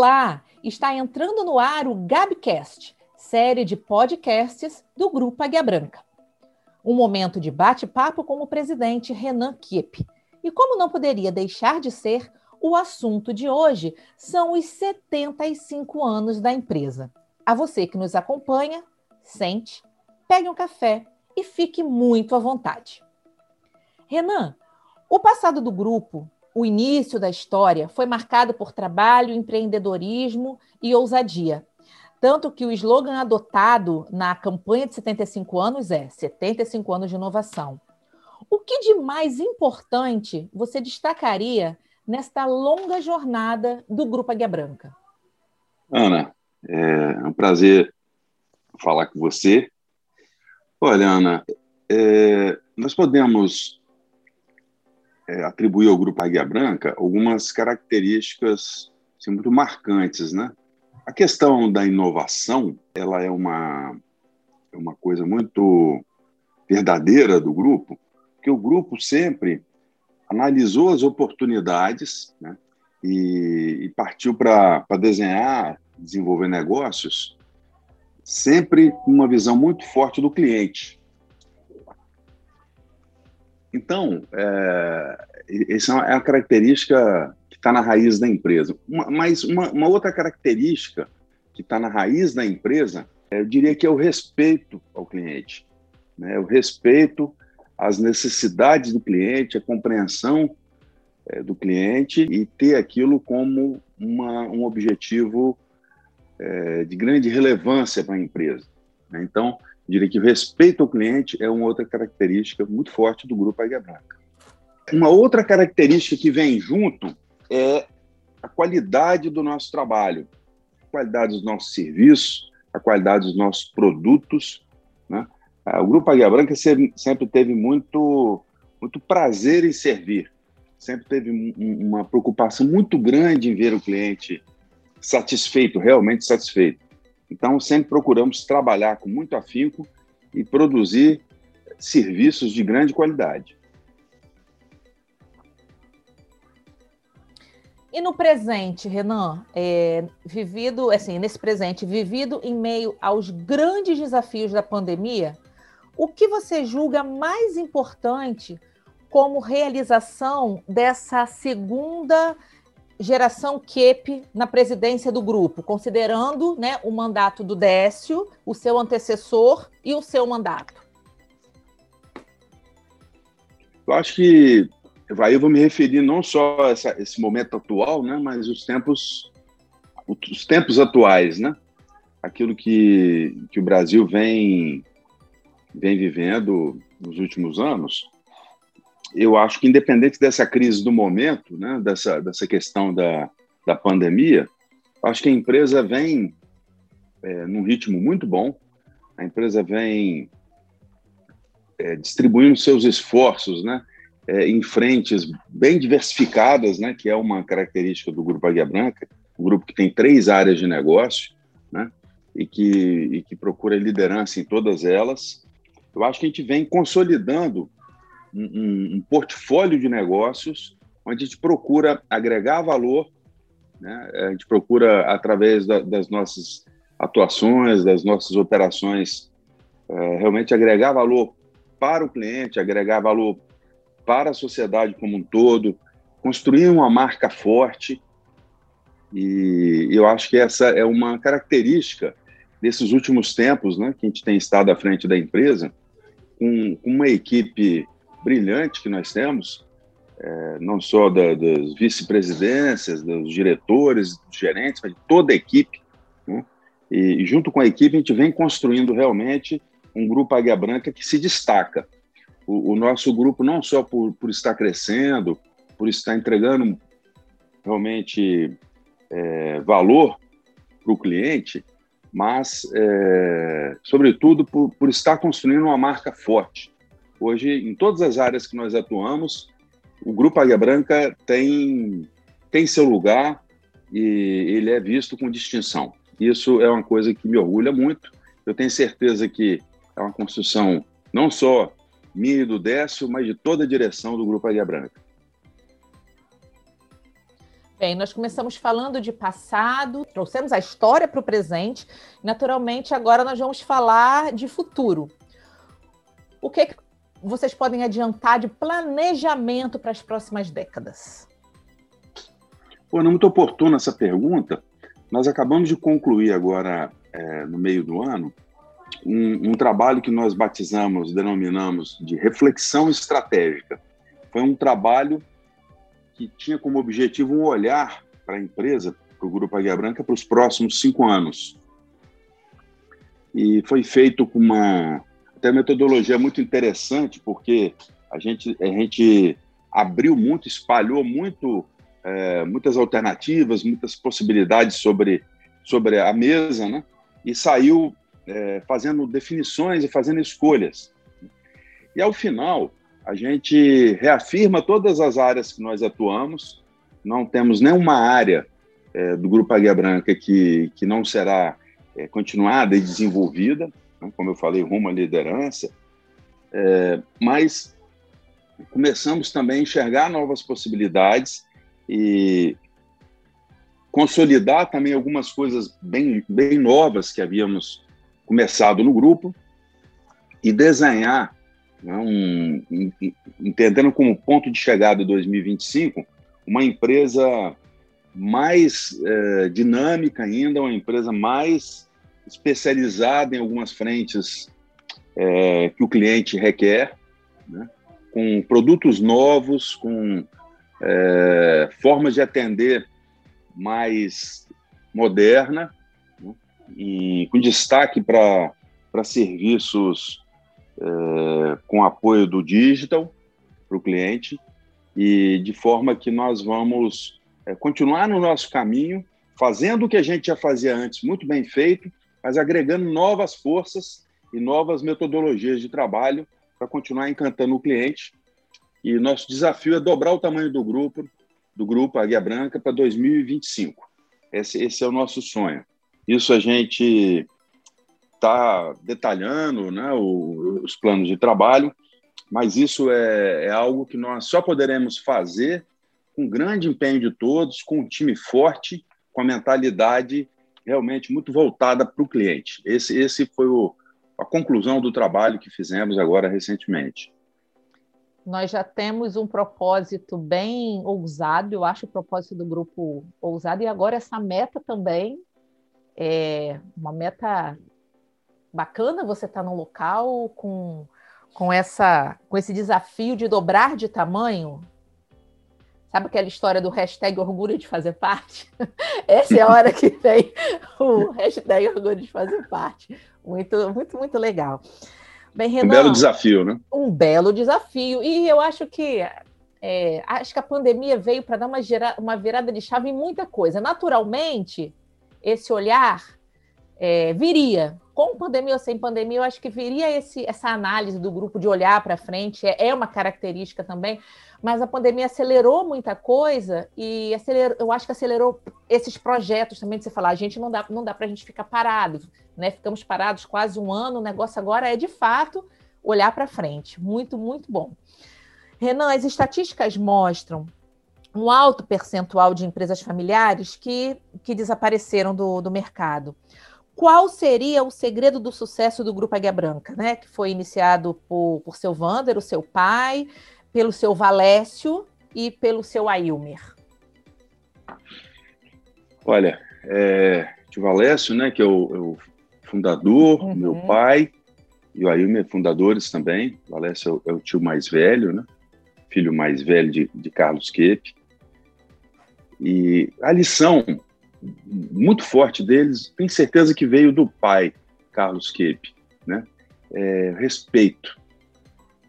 Olá! Está entrando no ar o Gabcast, série de podcasts do Grupo Águia Branca. Um momento de bate-papo com o presidente Renan Kiep. E como não poderia deixar de ser, o assunto de hoje são os 75 anos da empresa. A você que nos acompanha, sente, pegue um café e fique muito à vontade. Renan, o passado do grupo o início da história foi marcado por trabalho, empreendedorismo e ousadia. Tanto que o slogan adotado na campanha de 75 anos é 75 anos de inovação. O que de mais importante você destacaria nesta longa jornada do Grupo Águia Branca? Ana, é um prazer falar com você. Olha, Ana, é, nós podemos é, ao Grupo Águia Branca algumas características assim, muito marcantes, né? A questão da inovação, ela é uma, é uma coisa muito verdadeira do grupo, porque o grupo sempre analisou as oportunidades né? e, e partiu para desenhar, desenvolver negócios, sempre com uma visão muito forte do cliente. Então, é, essa é uma característica que está na raiz da empresa. Uma, mas uma, uma, outra característica que está na raiz da empresa, é, eu diria que é o respeito ao cliente. Né? O respeito às necessidades do cliente, a compreensão é, do cliente e ter aquilo como uma, um objetivo é, de grande relevância para a empresa. Né? Então, diria que o respeito ao cliente é uma outra característica muito forte do Grupo Águia Branca. Uma outra característica que vem junto é a qualidade do nosso trabalho, a qualidade dos nossos serviços, a qualidade dos nossos produtos. Né? O Grupo Águia Branca sempre teve muito, muito prazer em servir, sempre teve uma preocupação muito grande em ver o cliente satisfeito, realmente satisfeito. Então, sempre procuramos trabalhar com muito afinco e produzir serviços de grande qualidade. E no presente, Renan, é, vivido assim, nesse presente, vivido em meio aos grandes desafios da pandemia, o que você julga mais importante como realização dessa segunda geração QEP na presidência do grupo, considerando né, o mandato do Décio, o seu antecessor e o seu mandato? Eu acho que aí eu vou me referir não só a essa, esse momento atual, né, mas os tempos os tempos atuais, né? Aquilo que, que o Brasil vem vem vivendo nos últimos anos eu acho que, independente dessa crise do momento, né, dessa, dessa questão da, da pandemia, acho que a empresa vem é, num ritmo muito bom, a empresa vem é, distribuindo seus esforços né, é, em frentes bem diversificadas, né, que é uma característica do Grupo Águia Branca, um grupo que tem três áreas de negócio né, e, que, e que procura liderança em todas elas. Eu acho que a gente vem consolidando um, um, portfólio de negócios onde a gente procura agregar valor, né? a gente procura, através da, das nossas atuações, das nossas operações, é, realmente agregar valor para o cliente, agregar valor para a sociedade como um todo, construir uma marca forte. E eu acho que essa é uma característica desses últimos tempos, né, que a gente tem estado à frente da empresa, com, com uma equipe brilhante que nós temos, é, não só da, das vice-presidências, dos diretores, dos gerentes, mas de toda a equipe. Né? E, junto com a equipe, a gente vem construindo realmente um grupo Águia Branca que se destaca. O, o nosso grupo, não só por, por estar crescendo, por estar entregando realmente é, valor para o cliente, mas, é, sobretudo, por, por estar construindo uma marca forte. Hoje, em todas as áreas que nós atuamos, o Grupo Águia Branca tem, tem seu lugar e ele é visto com distinção. Isso é uma coisa que me orgulha muito. Eu tenho certeza que é uma construção não só minha e do Décio, mas de toda a direção do Grupo Águia Branca. Bem, nós começamos falando de passado, trouxemos a história para o presente. Naturalmente, agora nós vamos falar de futuro. O que, que vocês podem adiantar de planejamento para as próximas décadas? Pô, não muito oportuna essa pergunta. Nós acabamos de concluir agora, é, no meio do ano, um, um trabalho que nós batizamos, denominamos de reflexão estratégica. Foi um trabalho que tinha como objetivo um olhar para a empresa, para o Grupo Águia Branca, para os próximos cinco anos. E foi feito com uma até metodologia muito interessante, porque a gente, a gente abriu muito, espalhou muito, é, muitas alternativas, muitas possibilidades sobre, sobre a mesa, né? e saiu é, fazendo definições e fazendo escolhas. E ao final, a gente reafirma todas as áreas que nós atuamos, não temos nenhuma área é, do Grupo Águia Branca que, que não será é, continuada e desenvolvida? Como eu falei, rumo à liderança, é, mas começamos também a enxergar novas possibilidades e consolidar também algumas coisas bem, bem novas que havíamos começado no grupo e desenhar né, um, entendendo como ponto de chegada 2025, uma empresa mais é, dinâmica ainda, uma empresa mais especializada em algumas frentes é, que o cliente requer, né, com produtos novos, com é, formas de atender mais moderna, né, e com destaque para serviços é, com apoio do digital para o cliente e de forma que nós vamos é, continuar no nosso caminho, fazendo o que a gente já fazia antes, muito bem feito, mas agregando novas forças e novas metodologias de trabalho para continuar encantando o cliente. E nosso desafio é dobrar o tamanho do grupo, do grupo Águia Branca para 2025. Esse, esse é o nosso sonho. Isso a gente está detalhando né, o, os planos de trabalho, mas isso é, é, algo que nós só poderemos fazer com grande empenho de todos, com um time forte, com a mentalidade realmente muito voltada para o cliente. Esse, esse foi o, a conclusão do trabalho que fizemos agora recentemente. Nós já temos um propósito bem ousado, eu acho o propósito do grupo ousado, e agora essa meta também é uma meta bacana você estar tá num local com, com, essa, com esse desafio de dobrar de tamanho. Sabe aquela história do hashtag orgulho de fazer parte? Essa é a hora que tem o hashtag orgulho de fazer parte. Muito, muito, muito legal. Bem, Renan, um belo desafio, né? Um belo desafio. E eu acho que é, acho que a pandemia veio para dar uma, gera, uma virada de chave em muita coisa. Naturalmente, esse olhar é, viria com pandemia ou sem pandemia, eu acho que viria esse, essa análise do grupo de olhar para frente, é, é, uma característica também, mas a pandemia acelerou muita coisa e acelerou, eu acho que acelerou esses projetos também de você falar, a gente não dá, não dá para a gente ficar parado, né? Ficamos parados quase um ano, o negócio agora é de fato olhar para frente. Muito, muito bom. Renan, as estatísticas mostram um alto percentual de empresas familiares que, que desapareceram do, do mercado qual seria o segredo do sucesso do Grupo Águia Branca, né? Que foi iniciado por, por seu Vander, o seu pai, pelo seu Valécio e pelo seu Ailmer. Olha, é, o Valécio, né, que é o, é o fundador, uhum. meu pai, e o Ailmer, fundadores também. O Valécio é o, é o tio mais velho, né? Filho mais velho de, de Carlos Quepe. E a lição muito forte deles, tenho certeza que veio do pai, Carlos Kepe, né? É, respeito.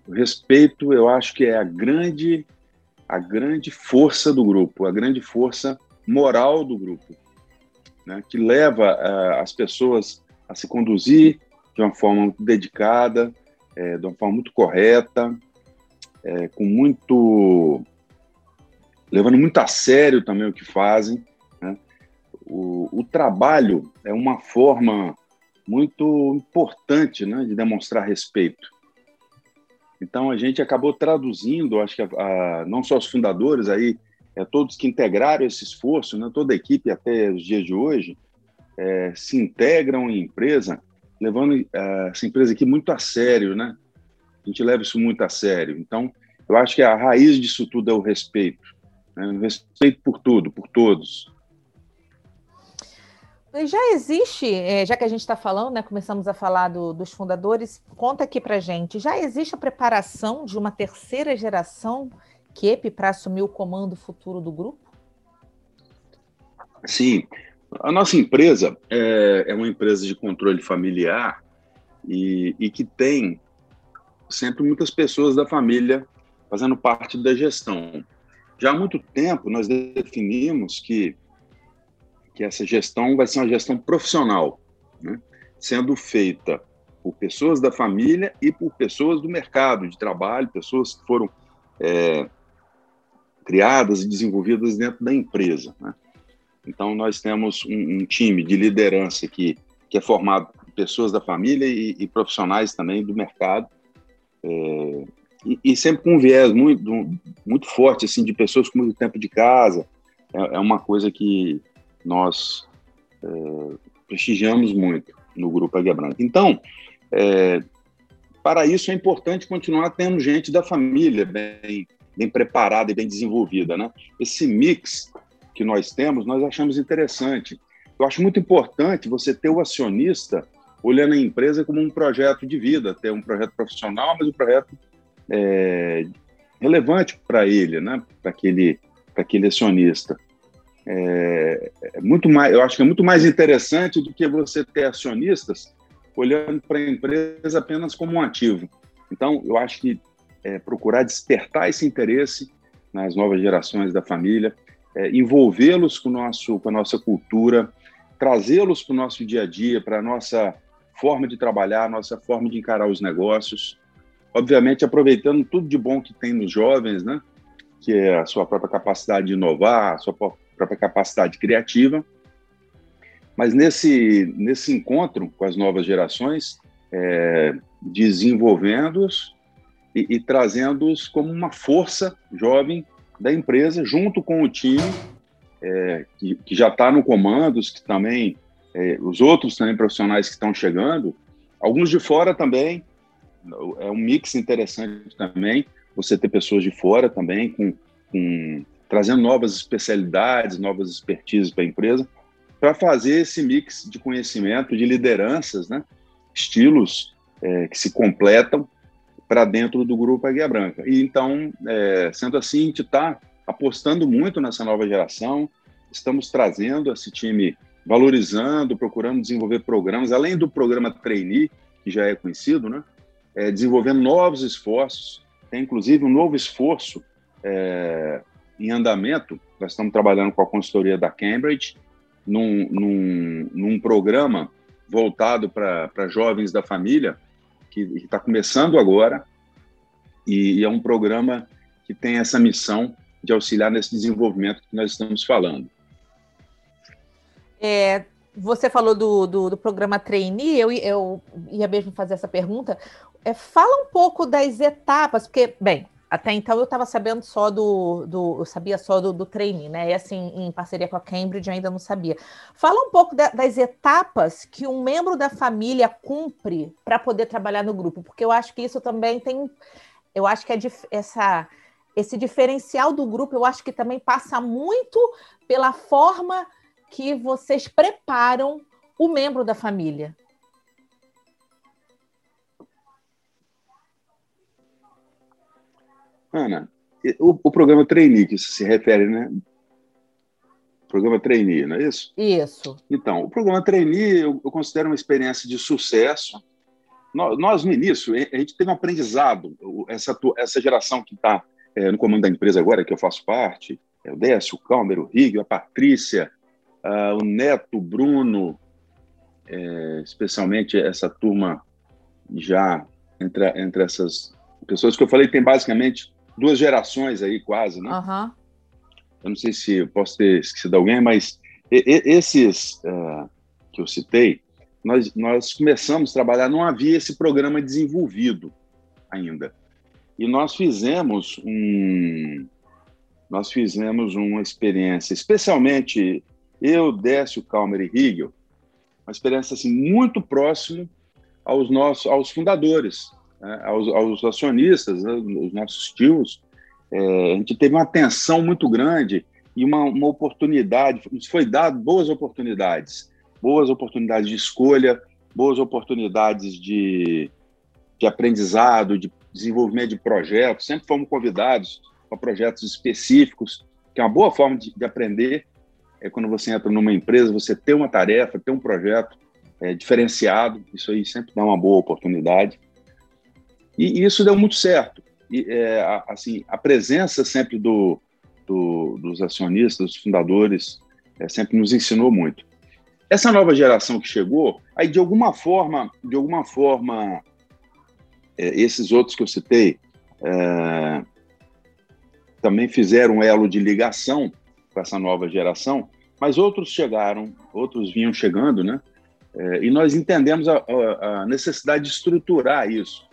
O respeito, eu acho que é a grande, a grande força do grupo, a grande força moral do grupo, né? que leva uh, as pessoas a se conduzir de uma forma muito dedicada, é, de uma forma muito correta, é, com muito levando muito a sério também o que fazem o, trabalho é uma forma muito importante né, de demonstrar respeito. Então a gente acabou traduzindo, acho que a, a, não só os fundadores aí é, todos que integraram esse esforço, né, toda a equipe até os dias de hoje, é, se integram em empresa, levando é, essa empresa aqui muito a sério, né? A gente leva isso muito a sério. Então, eu acho que a raiz disso tudo é o respeito. Né? O respeito por tudo, por todos. Já existe, é, já que a gente está falando, né, começamos a falar do, dos fundadores, conta aqui para gente, já existe a preparação de uma terceira geração KEP para assumir o comando futuro do grupo? Sim, a nossa empresa é, é uma empresa de controle familiar e, e que tem sempre muitas pessoas da família fazendo parte da gestão. Já há muito tempo nós definimos que que essa gestão vai ser uma gestão profissional, né? sendo feita por pessoas da família e por pessoas do mercado de trabalho, pessoas que foram é, criadas e desenvolvidas dentro da empresa. Né? Então, nós temos um, um, time de liderança que, que é formado por pessoas da família e, e profissionais também do mercado, é, e, e, sempre com um viés muito, muito forte assim, de pessoas com muito tempo de casa. É, é uma coisa que, nós é, prestigiamos muito no Grupo Águia Branca. Então, é, para isso é importante continuar tendo gente da família bem, bem preparada e bem desenvolvida. Né? Esse mix que nós temos, nós achamos interessante. Eu acho muito importante você ter o acionista olhando a empresa como um projeto de vida, ter um projeto profissional, mas um projeto é, relevante para ele, né? para aquele, aquele acionista é, é, muito mais, eu acho que é muito mais interessante do que você ter acionistas olhando para a empresa apenas como um ativo. Então, eu acho que é, procurar despertar esse interesse nas novas gerações da família, é, envolvê-los com, nosso, com a nossa cultura, trazê-los para o nosso dia a dia, para a nossa forma de trabalhar, nossa forma de encarar os negócios. Obviamente, aproveitando tudo de bom que tem nos jovens, né? que é a sua própria capacidade de inovar, a sua própria capacidade criativa. Mas nesse, nesse encontro com as novas gerações, é, desenvolvendo-os e, e trazendo-os como uma força jovem da empresa, junto com o time é, que, que, já está no comando, que também, é, os outros também profissionais que estão chegando, alguns de fora também, é um mix interessante também, você ter pessoas de fora também, com, com trazendo novas especialidades, novas expertises para a empresa, para fazer esse mix de conhecimento, de lideranças, né? estilos é, que se completam para dentro do grupo Águia Branca. E então, é, sendo assim, a gente está apostando muito nessa nova geração, estamos trazendo esse time, valorizando, procurando desenvolver programas, além do programa Trainee, que já é conhecido, né? É, desenvolvendo novos esforços, tem inclusive um novo esforço é, em andamento. Nós estamos trabalhando com a consultoria da Cambridge num, num, num programa voltado para jovens da família, que está começando agora, e, e é um programa que tem essa missão de auxiliar nesse desenvolvimento que nós estamos falando. É, você falou do, do, do, programa Trainee, eu, eu ia mesmo fazer essa pergunta. É, fala um pouco das etapas, porque, bem, até então eu estava sabendo só do, do, eu sabia só do, do né? E assim, em parceria com a Cambridge ainda não sabia. Fala um pouco da, das etapas que um membro da família cumpre para poder trabalhar no grupo, porque eu acho que isso também tem, eu acho que é essa esse diferencial do grupo, eu acho que também passa muito pela forma que vocês preparam o membro da família. Ana, o, o programa Trainee, que se refere, né? Programa Trainee, não é isso? Isso. Então, o programa Trainee eu, eu considero uma experiência de sucesso. Nós, nós, no início, a gente teve um aprendizado. Essa, essa geração que está é, no comando da empresa agora, que eu faço parte, é o Décio, o Calmer, o Rig, a Patrícia, uh, o Neto, o Bruno, é, especialmente essa turma já entre, entre essas pessoas que eu falei, tem basicamente duas gerações aí, quase, né? Uhum. Eu não sei se posso ter esquecido alguém, mas esses uh, que eu citei, nós, nós começamos a trabalhar, não havia esse programa desenvolvido ainda. E nós fizemos um, nós fizemos uma experiência, especialmente eu, Décio, Calmer e Hegel, uma experiência assim, muito próximo aos nossos, aos fundadores, né? aos, aos, acionistas, né? os nossos tios. É, a gente teve uma atenção muito grande e uma, uma oportunidade, nos foi dado boas oportunidades, boas oportunidades de escolha, boas oportunidades de, de aprendizado, de desenvolvimento de projetos. Sempre fomos convidados para projetos específicos, que é uma boa forma de, de aprender. É quando você entra numa empresa, você tem uma tarefa, tem um projeto é, diferenciado. Isso aí sempre dá uma boa oportunidade. E, e isso deu muito certo. E, é, assim, a presença sempre do, do, dos acionistas, dos fundadores, é, sempre nos ensinou muito. Essa nova geração que chegou, aí de alguma forma, de alguma forma, é, esses outros que eu citei é, também fizeram um elo de ligação com essa nova geração, mas outros chegaram, outros vinham chegando, né? É, e nós entendemos a, a, necessidade de estruturar isso,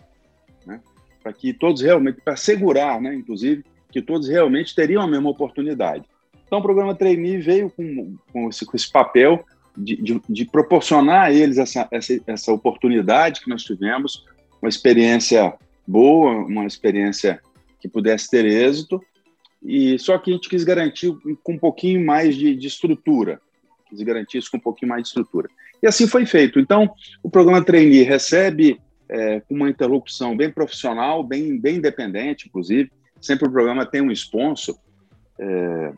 né? para que todos realmente, para assegurar, né, inclusive, que todos realmente teriam a mesma oportunidade. Então, o programa Trainee veio com, com, esse, com esse, papel de, de, de, proporcionar a eles essa, essa, essa oportunidade que nós tivemos, uma experiência boa, uma experiência que pudesse ter êxito, e só que a gente quis garantir com um pouquinho mais de, de estrutura, quis garantir isso com um pouquinho mais de estrutura. E assim foi feito. Então, o programa Trainee recebe é, uma interlocução bem profissional, bem, bem independente, inclusive, Sempre o programa tem um sponsor. É,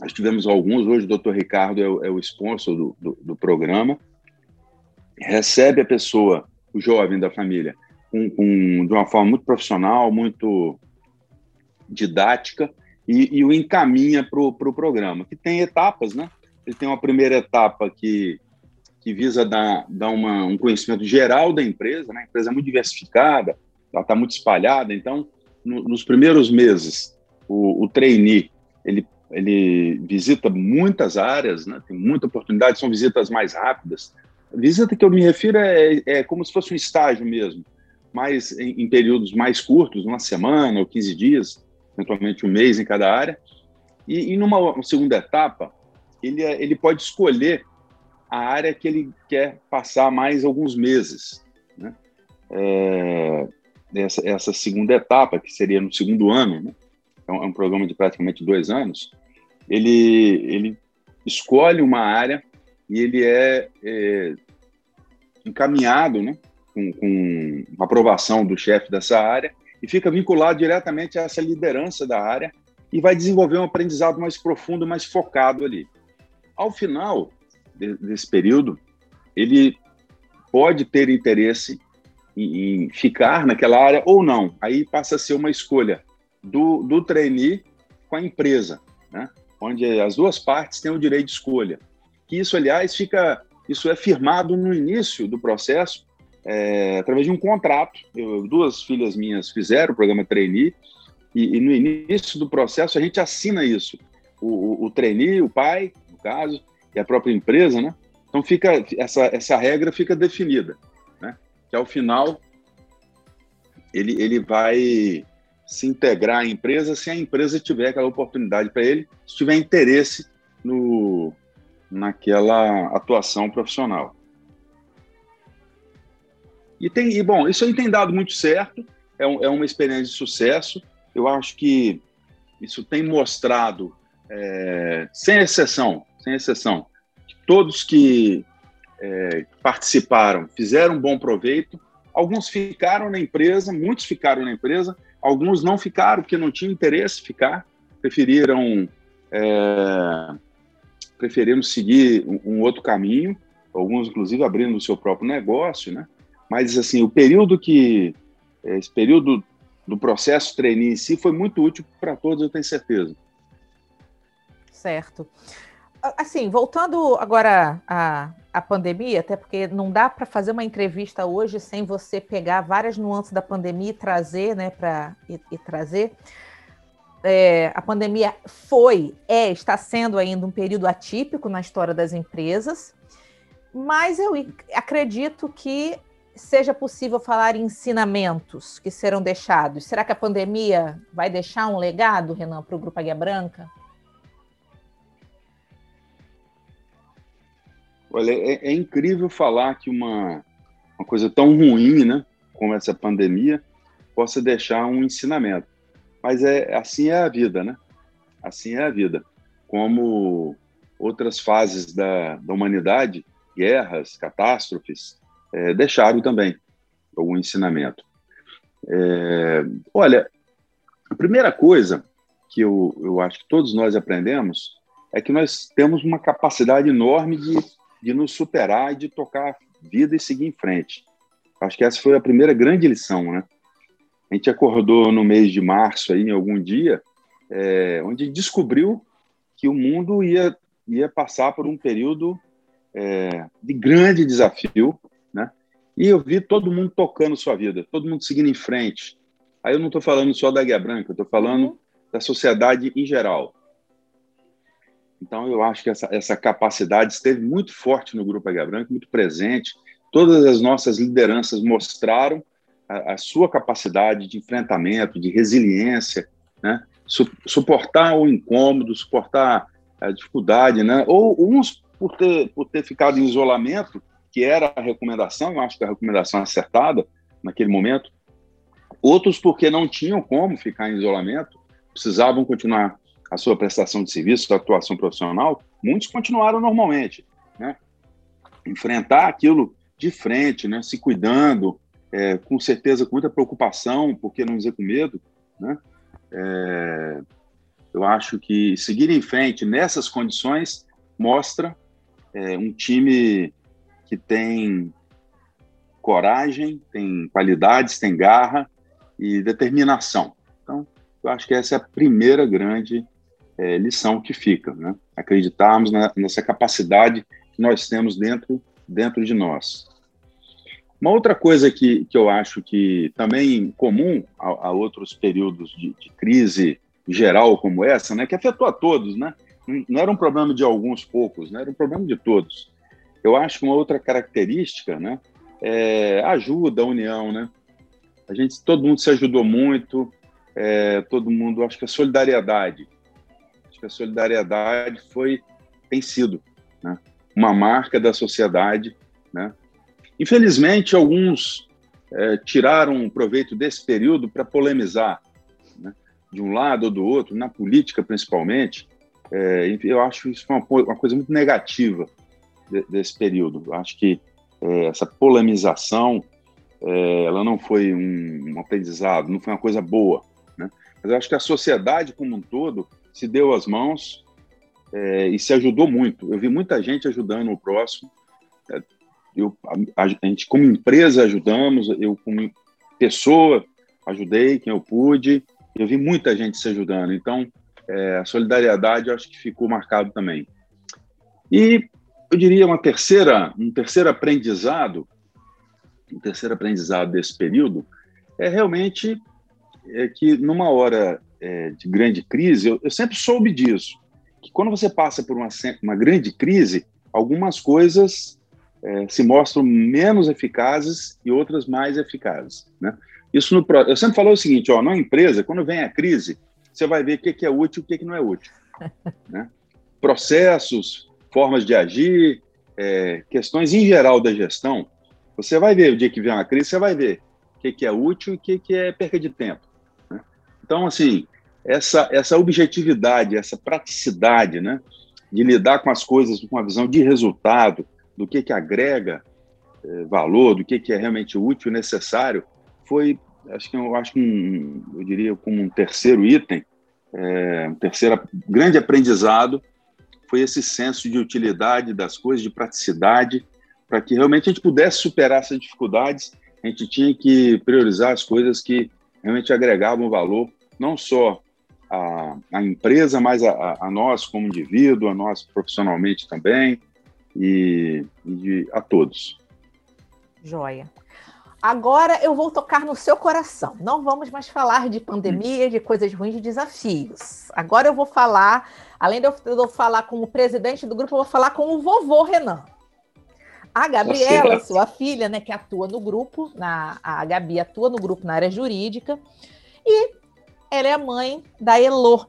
nós tivemos alguns, hoje o Dr. Ricardo é o, é o sponsor do, do, do, programa. Recebe a pessoa, o jovem da família, com, com, de uma forma muito profissional, muito didática, e, e o encaminha para o pro programa, que tem etapas, né? Ele tem uma primeira etapa que, que visa dar, dar uma, um conhecimento geral da empresa, né? A empresa é muito diversificada, ela está muito espalhada, então no, nos primeiros meses, o, o trainee, ele, ele visita muitas áreas, né? tem muita oportunidade, são visitas mais rápidas. Visita que eu me refiro é, é como se fosse um estágio mesmo, mas em, em períodos mais curtos, uma semana ou 15 dias, eventualmente um mês em cada área. E, e numa segunda etapa, ele, é, ele pode escolher a área que ele quer passar mais alguns meses. Né? É, essa, essa segunda etapa, que seria no segundo ano, né? é, um, é um programa de praticamente dois anos, ele, ele escolhe uma área e ele é, é encaminhado né? com, com aprovação do chefe dessa área e fica vinculado diretamente a essa liderança da área e vai desenvolver um aprendizado mais profundo, mais focado ali. Ao final de, desse período, ele pode ter interesse em, em, ficar naquela área ou não. Aí passa a ser uma escolha do, do trainee com a empresa, né? onde as duas partes têm o direito de escolha. Que isso, aliás, fica isso é firmado no início do processo é, através de um contrato. Eu, duas filhas minhas fizeram o programa trainee e, e, no início do processo a gente assina isso. O, o, o trainee, o pai, no caso, e a própria empresa, né? Então fica essa, essa regra fica definida que ao final ele, ele vai se integrar à empresa se a empresa tiver aquela oportunidade para ele, se tiver interesse no, naquela atuação profissional. E tem, e bom, isso aí tem dado muito certo, é, um, é uma experiência de sucesso. Eu acho que isso tem mostrado, é, sem exceção, sem exceção, todos que é, participaram fizeram um bom proveito. Alguns ficaram na empresa, muitos ficaram na empresa, alguns não ficaram porque não tinham interesse ficar, preferiram é, preferiram seguir um, outro caminho, alguns inclusive abrindo o seu próprio negócio, né? Mas assim, o período que esse período do processo trainee em si foi muito útil para todos, eu tenho certeza. Certo. Assim, voltando agora à, à pandemia, até porque não dá para fazer uma entrevista hoje sem você pegar várias nuances da pandemia e trazer, né, para e, e, trazer. É, a pandemia foi, é, está sendo ainda um período atípico na história das empresas, mas eu acredito que seja possível falar em ensinamentos que serão deixados? Será que a pandemia vai deixar um legado, Renan, para o Grupo Águia Branca? Olha, é, é, incrível falar que uma, uma coisa tão ruim, né, como essa pandemia, possa deixar um ensinamento. Mas é assim é a vida, né? Assim é a vida. Como outras fases da, da humanidade, guerras, catástrofes, é, deixaram também algum ensinamento. É, olha, a primeira coisa que eu, eu acho que todos nós aprendemos é que nós temos uma capacidade enorme de, de nos superar e de tocar a vida e seguir em frente. Acho que essa foi a primeira grande lição, né? A gente acordou no mês de março, aí, em algum dia, é, onde descobriu que o mundo ia, ia passar por um período é, de grande desafio, né? E eu vi todo mundo tocando sua vida, todo mundo seguindo em frente. Aí eu não estou falando só da Guia Branca, eu estou falando uhum. da sociedade em geral. Então eu acho que essa, essa capacidade esteve muito forte no Grupo Águia Branca, muito presente. Todas as nossas lideranças mostraram a, a sua capacidade de enfrentamento, de resiliência, né? Su suportar o incômodo, suportar a dificuldade, né? Ou uns por ter, por ter ficado em isolamento, que era a recomendação, eu acho que a recomendação acertada naquele momento, outros porque não tinham como ficar em isolamento, precisavam continuar a sua prestação de serviço, sua atuação profissional, muitos continuaram normalmente, né? Enfrentar aquilo de frente, né? Se cuidando, é, com certeza com muita preocupação, porque não dizer com medo, né? É, eu acho que seguir em frente nessas condições mostra é, um time que tem coragem, tem qualidades, tem garra e determinação. Então, eu acho que essa é a primeira grande é, lição que fica, né? Acreditarmos na, nessa capacidade que nós temos dentro dentro de nós. Uma outra coisa que, que eu acho que também comum a, a outros períodos de, de, crise geral como essa, né, que afetou a todos, né? Não era um problema de alguns poucos, né? Era um problema de todos. Eu acho que uma outra característica, né, é ajuda, a união, né? A gente, todo mundo se ajudou muito, é, todo mundo, acho que a solidariedade, que a solidariedade foi, tem sido, né, uma marca da sociedade, né? Infelizmente, alguns é, tiraram proveito desse período para polemizar, né? de um lado ou do outro, na política principalmente. É, eu acho isso uma, uma coisa muito negativa de, desse período. Eu acho que é, essa polemização é, ela não foi um, um, aprendizado, não foi uma coisa boa. Né? Mas eu acho que a sociedade como um todo se deu as mãos é, e se ajudou muito. Eu vi muita gente ajudando o próximo. É, eu, a, a, gente, como empresa, ajudamos, eu, como pessoa, ajudei quem eu pude, eu vi muita gente se ajudando. Então, é, a solidariedade acho que ficou marcado também. E eu diria uma terceira, um terceiro aprendizado, um terceiro aprendizado desse período é realmente é que numa hora é, de grande crise, eu, eu, sempre soube disso, que quando você passa por uma, uma grande crise, algumas coisas é, se mostram menos eficazes e outras mais eficazes. Né? Isso no, eu sempre falo o seguinte, ó, na empresa, quando vem a crise, você vai ver o que é útil e o que não é útil. Né? Processos, formas de agir, é, questões em geral da gestão, você vai ver o dia que vem uma crise, você vai ver o que é útil e o que é perca de tempo. Né? Então, assim, essa, essa objetividade, essa praticidade, né, de lidar com as coisas com uma visão de resultado, do que, que agrega é, valor, do que, que é realmente útil e necessário, foi, acho que eu acho que um, eu diria como um terceiro item, é, um terceiro grande aprendizado foi esse senso de utilidade das coisas, de praticidade, para que realmente a gente pudesse superar essas dificuldades. A gente tinha que priorizar as coisas que realmente agregavam valor, não só a, a empresa, mas a, a, nós como indivíduo, a nós profissionalmente também, e, e a todos. Joia. Agora eu vou tocar no seu coração. Não vamos mais falar de pandemia, de coisas ruins, de desafios. Agora eu vou falar, além de eu, falar como presidente do grupo, eu vou falar com o vovô Renan. A Gabriela, tá sua filha, né, que atua no grupo, na, a Gabi atua no grupo na área jurídica, e ela é a mãe da Elô.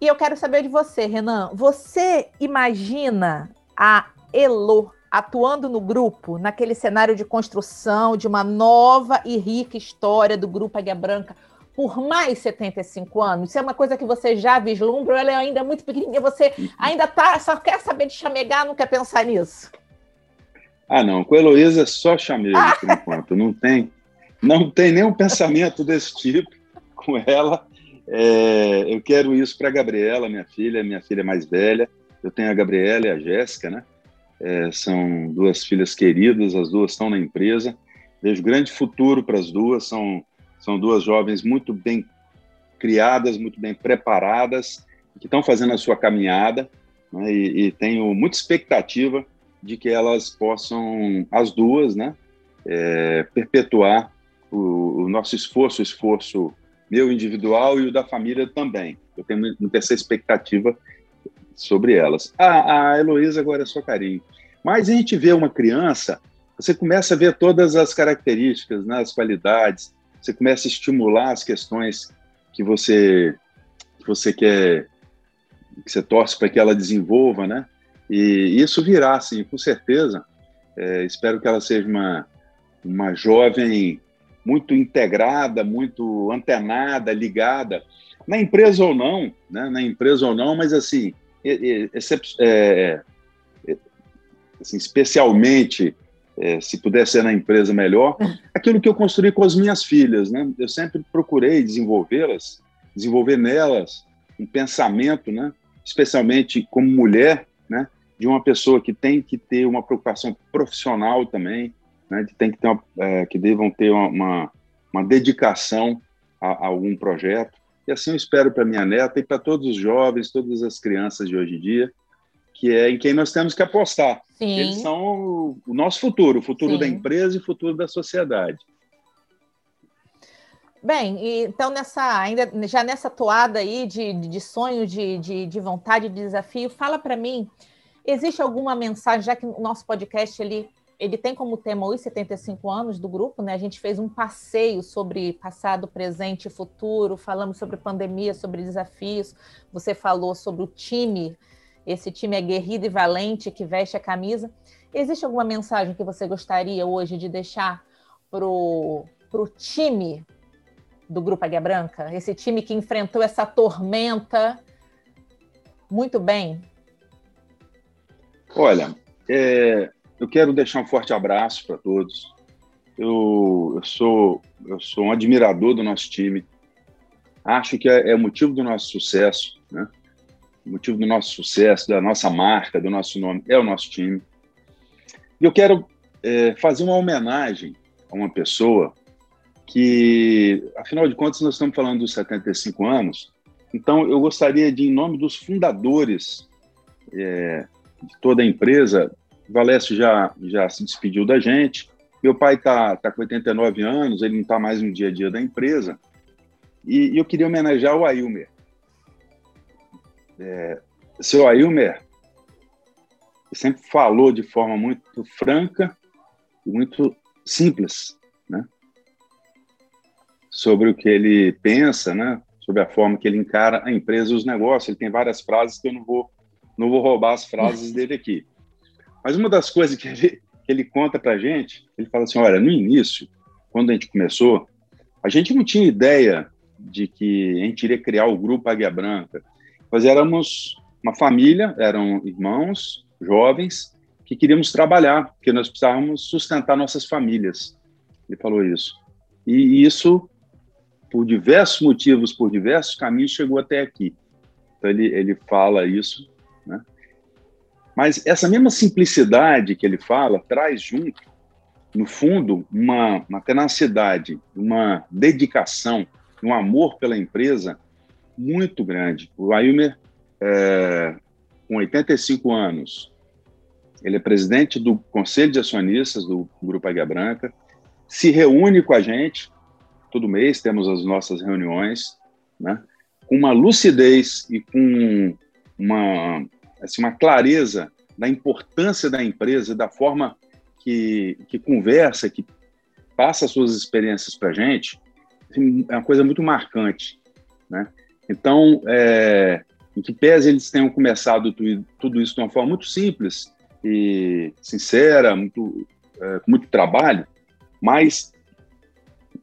E eu quero saber de você, Renan. Você imagina a Elô atuando no grupo, naquele cenário de construção de uma nova e rica história do Grupo Águia Branca por mais 75 anos? Isso é uma coisa que você já vislumbra ou ela é ainda muito pequenininha? Você ainda tá, só quer saber de chamegar, não quer pensar nisso? Ah, não. Com a Heloísa é só chamego, ah. por enquanto. Não tem, não tem nenhum pensamento desse tipo com ela. É, eu quero isso para a Gabriela, minha filha, minha filha mais velha. Eu tenho a Gabriela e a Jéssica, né? É, são duas filhas queridas, as duas estão na empresa. Vejo grande futuro para as duas. São, são duas jovens muito bem criadas, muito bem preparadas, que estão fazendo a sua caminhada. Né? E, e tenho muita expectativa de que elas possam, as duas, né, é, perpetuar o, o, nosso esforço, o esforço meu individual e o da família também. Eu tenho muita essa expectativa sobre elas. A, a Heloísa agora é só carinho. Mas a gente vê uma criança, você começa a ver todas as características, né, as qualidades, você começa a estimular as questões que você que você quer que você torce para que ela desenvolva, né? E isso virá, sim, com certeza. É, espero que ela seja uma, uma jovem muito integrada, muito antenada, ligada, na empresa ou não, né? na empresa ou não, mas assim, é, é, assim especialmente, é, se puder ser na empresa melhor, aquilo que eu construí com as minhas filhas. Né? Eu sempre procurei desenvolvê-las, desenvolver nelas um pensamento, né? especialmente como mulher, né? de uma pessoa que tem que ter uma preocupação profissional também, né, que tem que ter uma, é, que devam ter uma, uma, uma dedicação a, a, algum projeto. E assim eu espero para minha neta e para todos os jovens, todas as crianças de hoje em dia, que é em quem nós temos que apostar. Sim. Eles são o, o nosso futuro, o futuro Sim. da empresa e o futuro da sociedade. Bem, então nessa ainda já nessa toada aí de, de sonho, de, de, de vontade, de desafio, fala para mim Existe alguma mensagem, já que o nosso podcast ele, ele tem como tema os 75 anos do grupo, né? A gente fez um passeio sobre passado, presente e futuro, falamos sobre pandemia, sobre desafios. Você falou sobre o time, esse time aguerrido e valente que veste a camisa. Existe alguma mensagem que você gostaria hoje de deixar para o time do Grupo Águia Branca? Esse time que enfrentou essa tormenta muito bem? Olha, é, eu quero deixar um forte abraço para todos. Eu, eu, sou, eu sou um admirador do nosso time. Acho que é, é motivo do nosso sucesso, né? O motivo do nosso sucesso, da nossa marca, do nosso nome, é o nosso time. E eu quero é, fazer uma homenagem a uma pessoa que, afinal de contas, nós estamos falando dos 75 anos, então eu gostaria de, em nome dos fundadores é, de toda a empresa. Valécio já, já se despediu da gente. Meu pai está tá com 89 anos, ele não está mais no dia a dia da empresa. E, e eu queria homenagear o Ailmer. É, seu Ailmer sempre falou de forma muito franca e muito simples, né? Sobre o que ele pensa, né? Sobre a forma que ele encara a empresa e os negócios. Ele tem várias frases que eu não vou não vou roubar as frases dele aqui. Mas uma das coisas que ele, que ele conta para a gente, ele fala assim, olha, no início, quando a gente começou, a gente não tinha ideia de que a gente iria criar o Grupo Águia Branca. Nós éramos uma família, eram irmãos, jovens, que queríamos trabalhar, porque nós precisávamos sustentar nossas famílias. Ele falou isso. E isso, por diversos motivos, por diversos caminhos, chegou até aqui. Então, ele, ele fala isso? Mas essa mesma simplicidade que ele fala traz junto, no fundo, uma, uma tenacidade, uma dedicação, um amor pela empresa muito grande. O Ailmer, é, com 85 anos, ele é presidente do Conselho de Acionistas do Grupo Águia Branca, se reúne com a gente, todo mês temos as nossas reuniões, né, com uma lucidez e com uma, assim, uma clareza da importância da empresa, da forma que, que conversa, que passa suas experiências para a gente, assim, é uma coisa muito marcante. Né? Então, é, em que pese eles tenham começado tudo, isso de uma forma muito simples e sincera, muito, é, com muito trabalho, mas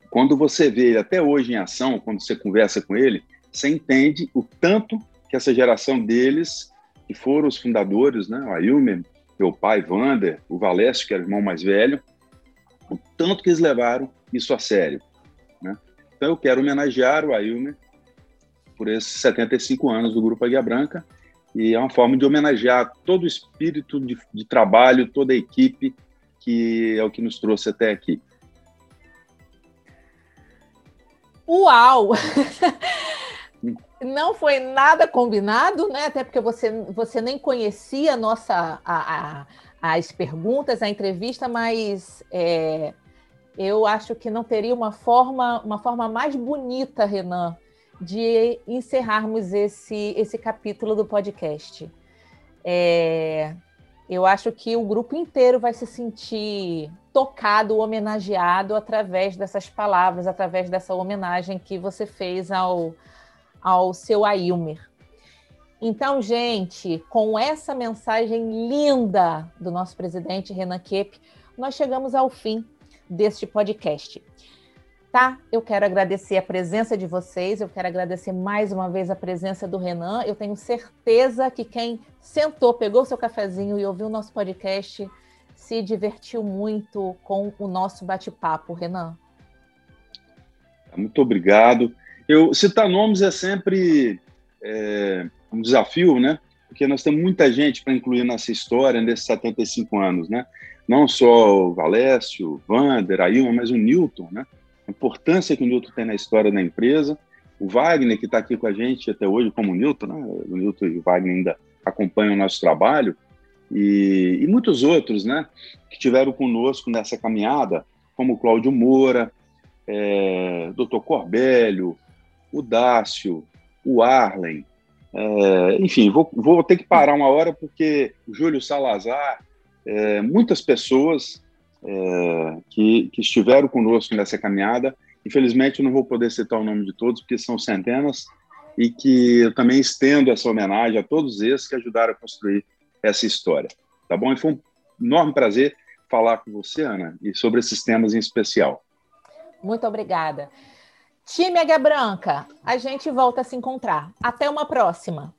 quando você vê ele até hoje em ação, quando você conversa com ele, você entende o tanto que essa geração deles, que foram os fundadores, né, o Ailmer, meu pai, Vander, o Valécio, que era o irmão mais velho, o tanto que eles levaram isso a sério. Né? Então eu quero homenagear o Ailmer por esses 75 anos do Grupo Águia Branca e é uma forma de homenagear todo o espírito de, de trabalho, toda a equipe que é o que nos trouxe até aqui. Uau! Não foi nada combinado, né? Até porque você, você nem conhecia a nossa, a, a, as perguntas, a entrevista, mas é, eu acho que não teria uma forma, uma forma mais bonita, Renan, de encerrarmos esse, esse capítulo do podcast. É, eu acho que o grupo inteiro vai se sentir tocado, homenageado através dessas palavras, através dessa homenagem que você fez ao, ao seu Ailmer. Então, gente, com essa mensagem linda do nosso presidente Renan Kep, nós chegamos ao fim deste podcast. Tá? Eu quero agradecer a presença de vocês, eu quero agradecer mais uma vez a presença do Renan. Eu tenho certeza que quem sentou, pegou seu cafezinho e ouviu o nosso podcast se divertiu muito com o nosso bate-papo, Renan. Muito obrigado. Eu citar nomes é sempre é, um desafio, né? Porque nós temos muita gente para incluir nessa história nesses 75 anos, né? Não só o Valécio, o Vander, a Ilma, mas o Newton, né? a importância que o Newton tem na história da empresa. O Wagner, que está aqui com a gente até hoje, como o Newton, né? o Newton e o Wagner ainda acompanham o nosso trabalho, e, e muitos outros né? que tiveram conosco nessa caminhada, como o Cláudio Moura, é, Dr. Corbélio, o Dácio, o Arlen, é, enfim, vou, vou, ter que parar uma hora porque o Júlio Salazar, é, muitas pessoas é, que, que, estiveram conosco nessa caminhada. Infelizmente, eu não vou poder citar o nome de todos, porque são centenas, e que eu também estendo essa homenagem a todos esses que ajudaram a construir essa história. Tá bom? E foi um enorme prazer falar com você, Ana, e sobre esses temas em especial. Muito obrigada. Time Águia Branca, a gente volta a se encontrar. Até uma próxima.